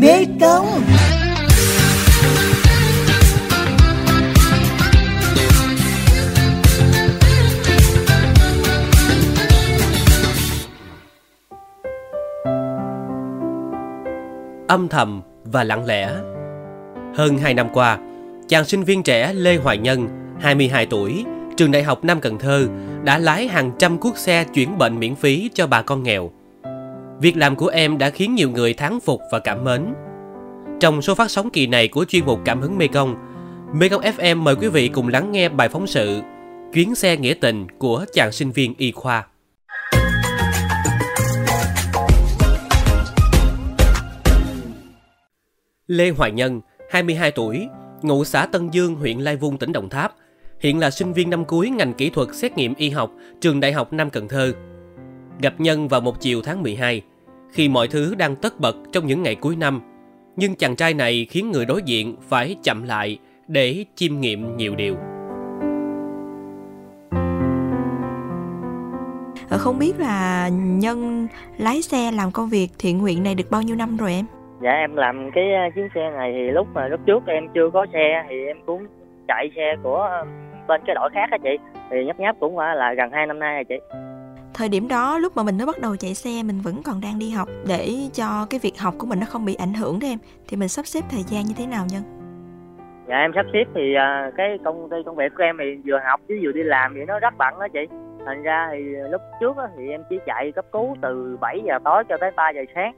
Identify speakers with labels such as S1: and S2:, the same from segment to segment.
S1: Mê Công
S2: Âm thầm và lặng lẽ Hơn 2 năm qua, chàng sinh viên trẻ Lê Hoài Nhân, 22 tuổi, trường đại học Nam Cần Thơ đã lái hàng trăm cuốc xe chuyển bệnh miễn phí cho bà con nghèo. Việc làm của em đã khiến nhiều người thán phục và cảm mến. Trong số phát sóng kỳ này của chuyên mục Cảm hứng Mekong, Mekong FM mời quý vị cùng lắng nghe bài phóng sự Chuyến xe nghĩa tình của chàng sinh viên y khoa. Lê Hoài Nhân, 22 tuổi, ngụ xã Tân Dương, huyện Lai Vung, tỉnh Đồng Tháp, hiện là sinh viên năm cuối ngành kỹ thuật xét nghiệm y học trường Đại học Nam Cần Thơ. Gặp Nhân vào một chiều tháng 12, khi mọi thứ đang tất bật trong những ngày cuối năm, nhưng chàng trai này khiến người đối diện phải chậm lại để chiêm nghiệm nhiều điều.
S3: Ờ, không biết là Nhân lái xe làm công việc thiện nguyện này được bao nhiêu năm rồi em?
S4: Dạ em làm cái ờ, chuyến xe này thì lúc mà lúc trước em chưa có xe thì em cũng chạy xe của ờ, bên cái đội khác á chị thì nhấp nháp cũng là gần 2 năm nay rồi chị
S3: thời điểm đó lúc mà mình mới bắt đầu chạy xe mình vẫn còn đang đi học. Để cho cái việc học của mình nó không bị ảnh hưởng em thì mình sắp xếp thời gian như thế nào nhân?
S4: Dạ em sắp xếp thì uh, cái công ty công việc của em thì vừa học chứ vừa đi làm thì nó rất bận đó chị. Thành ra thì lúc trước thì em chỉ chạy cấp cứu từ 7 giờ tối cho tới 3 giờ sáng.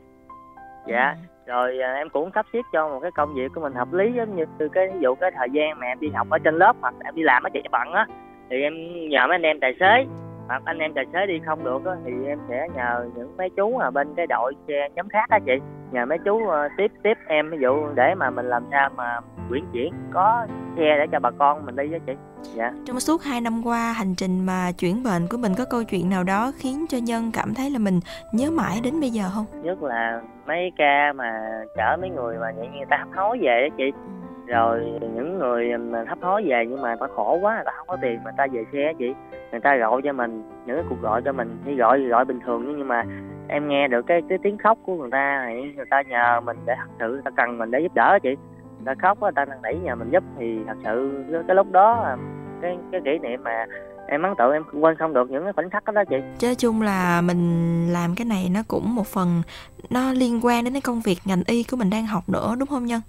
S4: Dạ ừ rồi à, em cũng sắp xếp cho một cái công việc của mình hợp lý giống như từ cái ví dụ cái thời gian mà em đi học ở trên lớp hoặc em đi làm ở chạy bận á thì em nhờ mấy anh em tài xế hoặc anh em tài xế đi không được á thì em sẽ nhờ những mấy chú ở bên cái đội xe nhóm khác á chị. Nhờ mấy chú uh, tiếp tiếp em ví dụ để mà mình làm sao mà chuyển chuyển có xe để cho bà con mình đi á chị. Dạ.
S3: Trong suốt 2 năm qua hành trình mà chuyển bệnh của mình có câu chuyện nào đó khiến cho nhân cảm thấy là mình nhớ mãi đến bây giờ không?
S4: Nhất là mấy ca mà chở mấy người mà vậy như người ta hấp hối về á chị. Ừ rồi những người mà hấp hối về nhưng mà ta khổ quá người ta không có tiền mà ta về xe chị. Người ta gọi cho mình những cái cuộc gọi cho mình thì gọi gọi bình thường nhưng mà em nghe được cái cái tiếng khóc của người ta thì người ta nhờ mình để thật sự người ta cần mình để giúp đỡ chị. Người ta khóc người ta năn nỉ nhờ mình giúp thì thật sự cái lúc đó cái cái kỷ niệm mà em ấn tượng em quên không được những cái khoảnh khắc đó, đó chị.
S3: Chứ chung là mình làm cái này nó cũng một phần nó liên quan đến cái công việc ngành y của mình đang học nữa đúng không nhân?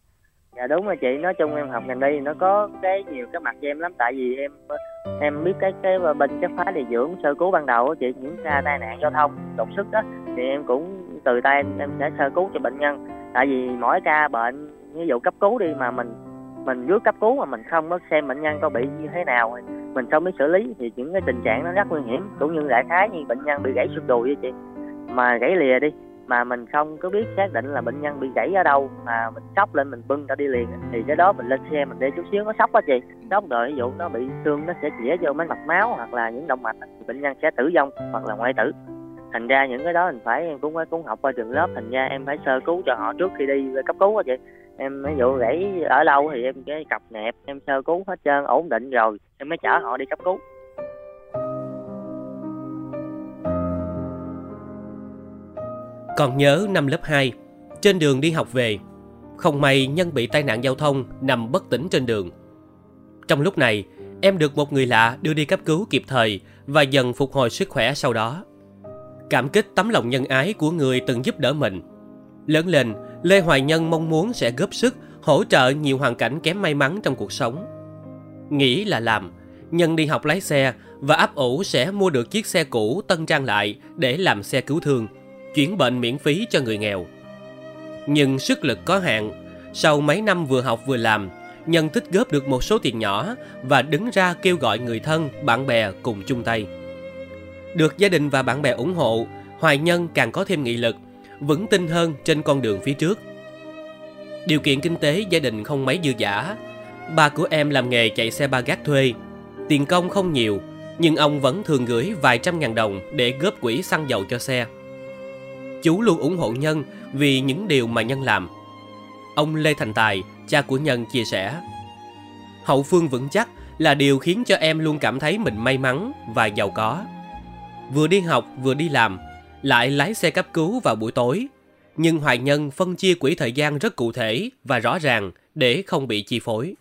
S4: Dạ đúng rồi chị. Nói chung em học ngành y nó có cái nhiều cái mặt cho em lắm. Tại vì em em biết cái cái bên cái phá điều dưỡng sơ cứu ban đầu chị. Những ca tai nạn giao thông đột xuất đó thì em cũng từ tay em, em sẽ sơ cứu cho bệnh nhân. Tại vì mỗi ca bệnh ví dụ cấp cứu đi mà mình mình dưới cấp cứu mà mình không có xem bệnh nhân có bị như thế nào mình không biết xử lý thì những cái tình trạng nó rất nguy hiểm. Cũng như đại khái như bệnh nhân bị gãy xương đùi vậy chị. Mà gãy lìa đi mà mình không có biết xác định là bệnh nhân bị gãy ở đâu mà mình sốc lên mình bưng ra đi liền thì cái đó mình lên xe mình đi chút xíu nó sốc á chị. Sốc rồi ví dụ nó bị xương nó sẽ chĩa vô mấy mạch máu hoặc là những động mạch thì bệnh nhân sẽ tử vong hoặc là ngoại tử. Thành ra những cái đó mình phải em cũng phải cũng học qua trường lớp thành ra em phải sơ cứu cho họ trước khi đi cấp cứu á chị. Em ví dụ gãy ở đâu thì em cái cặp nẹp em sơ cứu hết trơn ổn định rồi em mới chở họ đi cấp cứu
S2: Còn nhớ năm lớp 2, trên đường đi học về, không may Nhân bị tai nạn giao thông nằm bất tỉnh trên đường. Trong lúc này, em được một người lạ đưa đi cấp cứu kịp thời và dần phục hồi sức khỏe sau đó. Cảm kích tấm lòng nhân ái của người từng giúp đỡ mình. Lớn lên, Lê Hoài Nhân mong muốn sẽ góp sức hỗ trợ nhiều hoàn cảnh kém may mắn trong cuộc sống. Nghĩ là làm, Nhân đi học lái xe và ấp ủ sẽ mua được chiếc xe cũ tân trang lại để làm xe cứu thương – chuyển bệnh miễn phí cho người nghèo. Nhưng sức lực có hạn, sau mấy năm vừa học vừa làm, Nhân tích góp được một số tiền nhỏ và đứng ra kêu gọi người thân, bạn bè cùng chung tay. Được gia đình và bạn bè ủng hộ, Hoài Nhân càng có thêm nghị lực, vững tin hơn trên con đường phía trước. Điều kiện kinh tế gia đình không mấy dư giả. Ba của em làm nghề chạy xe ba gác thuê. Tiền công không nhiều, nhưng ông vẫn thường gửi vài trăm ngàn đồng để góp quỹ xăng dầu cho xe chú luôn ủng hộ Nhân vì những điều mà Nhân làm. Ông Lê Thành Tài, cha của Nhân chia sẻ. Hậu phương vững chắc là điều khiến cho em luôn cảm thấy mình may mắn và giàu có. Vừa đi học vừa đi làm, lại lái xe cấp cứu vào buổi tối. nhưng Hoài Nhân phân chia quỹ thời gian rất cụ thể và rõ ràng để không bị chi phối.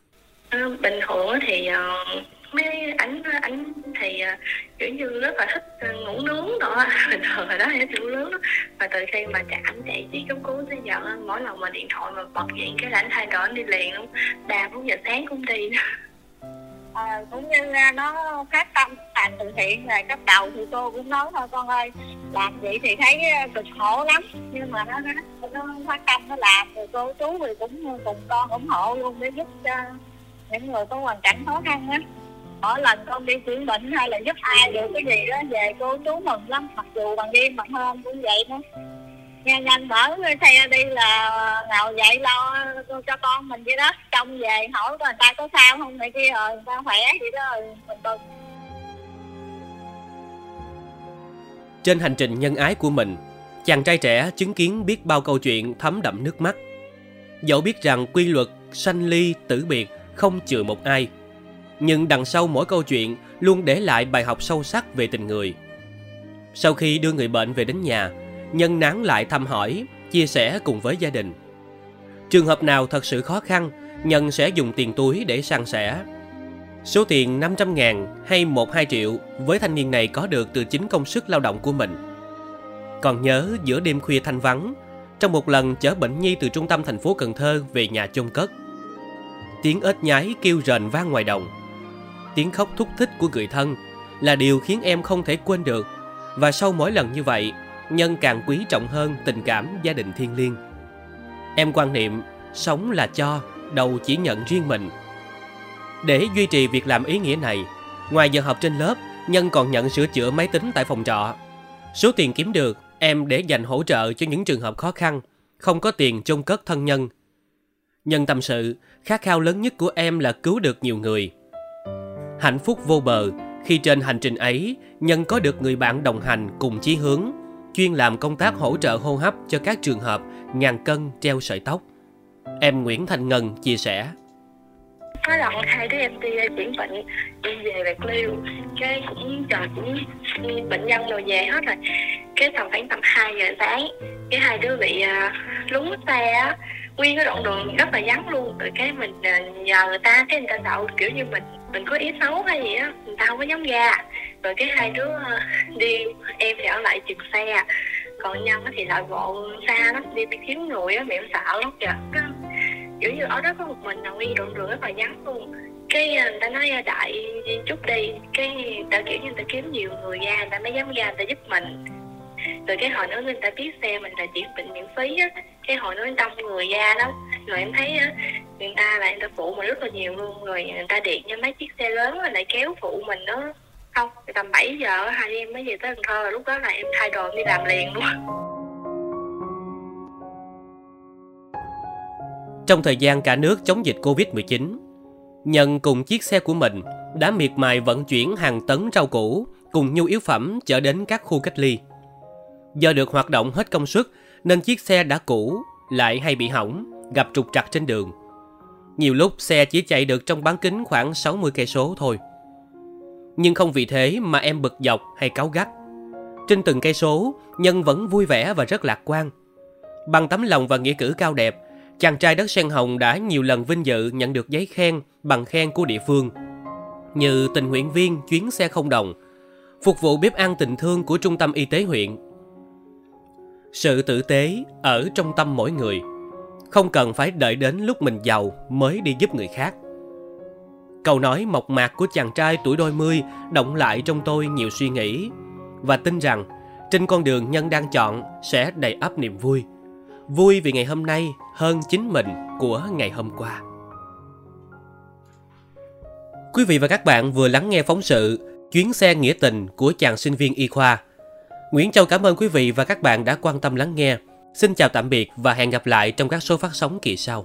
S1: À, bình thường thì uh, mấy ảnh ảnh thì uh, kiểu như rất là thích à, ngủ nướng đó bình thường rồi đó thì ngủ nướng và từ khi mà chạm chạy trí cấp cứu tới giờ mỗi lần mà điện thoại mà bật điện cái lãnh thay đổi đi liền luôn ba bốn giờ sáng cũng đi.
S5: À, cũng như à, nó phát tâm làm từ thiện là cấp đầu thì cô cũng nói thôi con ơi làm vậy thì thấy cực khổ lắm. Nhưng mà nó nó, nó phát tâm nó làm rồi cô chú thì cũng cùng con ủng hộ luôn để giúp cho những người có hoàn cảnh khó khăn á mỗi lần con đi chữa bệnh hay là giúp ai được? Cái gì đó về cô chú mừng lắm, mặc dù bằng đêm bằng hôm cũng vậy nữa nhanh nhanh mở xe đi là nào vậy lo cho con mình vậy đó. Trong về hỏi người ta có sao không này kia rồi người ta khỏe vậy đó ờ, rồi mình mừng.
S2: Trên hành trình nhân ái của mình, chàng trai trẻ chứng kiến biết bao câu chuyện thấm đậm nước mắt. Dẫu biết rằng quy luật sanh ly tử biệt không chừa một ai nhưng đằng sau mỗi câu chuyện luôn để lại bài học sâu sắc về tình người. Sau khi đưa người bệnh về đến nhà, nhân nán lại thăm hỏi, chia sẻ cùng với gia đình. Trường hợp nào thật sự khó khăn, nhân sẽ dùng tiền túi để san sẻ. Số tiền 500 ngàn hay 1-2 triệu với thanh niên này có được từ chính công sức lao động của mình. Còn nhớ giữa đêm khuya thanh vắng, trong một lần chở bệnh nhi từ trung tâm thành phố Cần Thơ về nhà chôn cất. Tiếng ếch nhái kêu rền vang ngoài đồng tiếng khóc thúc thích của người thân là điều khiến em không thể quên được. Và sau mỗi lần như vậy, nhân càng quý trọng hơn tình cảm gia đình thiên liêng. Em quan niệm, sống là cho đâu chỉ nhận riêng mình. Để duy trì việc làm ý nghĩa này, ngoài giờ học trên lớp, nhân còn nhận sửa chữa máy tính tại phòng trọ. Số tiền kiếm được, em để dành hỗ trợ cho những trường hợp khó khăn, không có tiền chôn cất thân nhân. Nhân tâm sự, khát khao lớn nhất của em là cứu được nhiều người hạnh phúc vô bờ. Khi trên hành trình ấy nhân có được người bạn đồng hành cùng chí hướng chuyên làm công tác hỗ trợ hô hấp cho các trường hợp ngàn cân treo sợi tóc. Em nguyễn thanh ngân chia sẻ.
S1: Có lần hai đứa em đi chuyển bệnh đi về bạc liêu. Cái cũng chờ cũng bệnh nhân rồi về hết rồi. Cái tầm khoảng tầm 2 giờ sáng cái hai đứa bị à, uh, lúng xe á nguyên cái đoạn đường rất là vắng luôn. Rồi cái mình à, nhờ người ta, cái người ta sợ kiểu như mình mình có ý xấu hay gì á, người ta không có dám ra rồi cái hai đứa à, đi, em thì ở lại chừng xe, còn nhân thì lại bộ xa lắm, đi kiếm người á, mẹ sợ lắm kìa. Kiểu như ở đó có một mình là nguyên đoạn đường rất là vắng luôn. Cái à, người ta nói đại chút đi, cái người ta kiểu như người ta kiếm nhiều người ra, người ta mới dám ra, người ta giúp mình rồi cái hồi nữa người ta biết xe mình là chỉ bệnh miễn phí á. Cái hồi nó đông người ra lắm. Rồi em thấy á người ta là người ta phụ mình rất là nhiều luôn. Rồi người ta điện cho mấy chiếc xe lớn rồi lại kéo phụ mình đó. Không tầm 7 giờ hai em mới về tới Cần Thơ. Lúc đó là em thay đồ đi làm liền luôn.
S2: Trong thời gian cả nước chống dịch Covid-19, Nhân cùng chiếc xe của mình đã miệt mài vận chuyển hàng tấn rau củ cùng nhu yếu phẩm chở đến các khu cách ly. Do được hoạt động hết công suất nên chiếc xe đã cũ, lại hay bị hỏng, gặp trục trặc trên đường. Nhiều lúc xe chỉ chạy được trong bán kính khoảng 60 cây số thôi. Nhưng không vì thế mà em bực dọc hay cáu gắt. Trên từng cây số, Nhân vẫn vui vẻ và rất lạc quan. Bằng tấm lòng và nghĩa cử cao đẹp, chàng trai đất sen hồng đã nhiều lần vinh dự nhận được giấy khen bằng khen của địa phương như tình nguyện viên chuyến xe không đồng phục vụ bếp ăn tình thương của trung tâm y tế huyện sự tử tế ở trong tâm mỗi người không cần phải đợi đến lúc mình giàu mới đi giúp người khác câu nói mộc mạc của chàng trai tuổi đôi mươi động lại trong tôi nhiều suy nghĩ và tin rằng trên con đường nhân đang chọn sẽ đầy ắp niềm vui vui vì ngày hôm nay hơn chính mình của ngày hôm qua. Quý vị và các bạn vừa lắng nghe phóng sự Chuyến xe nghĩa tình của chàng sinh viên y khoa. Nguyễn Châu cảm ơn quý vị và các bạn đã quan tâm lắng nghe. Xin chào tạm biệt và hẹn gặp lại trong các số phát sóng kỳ sau.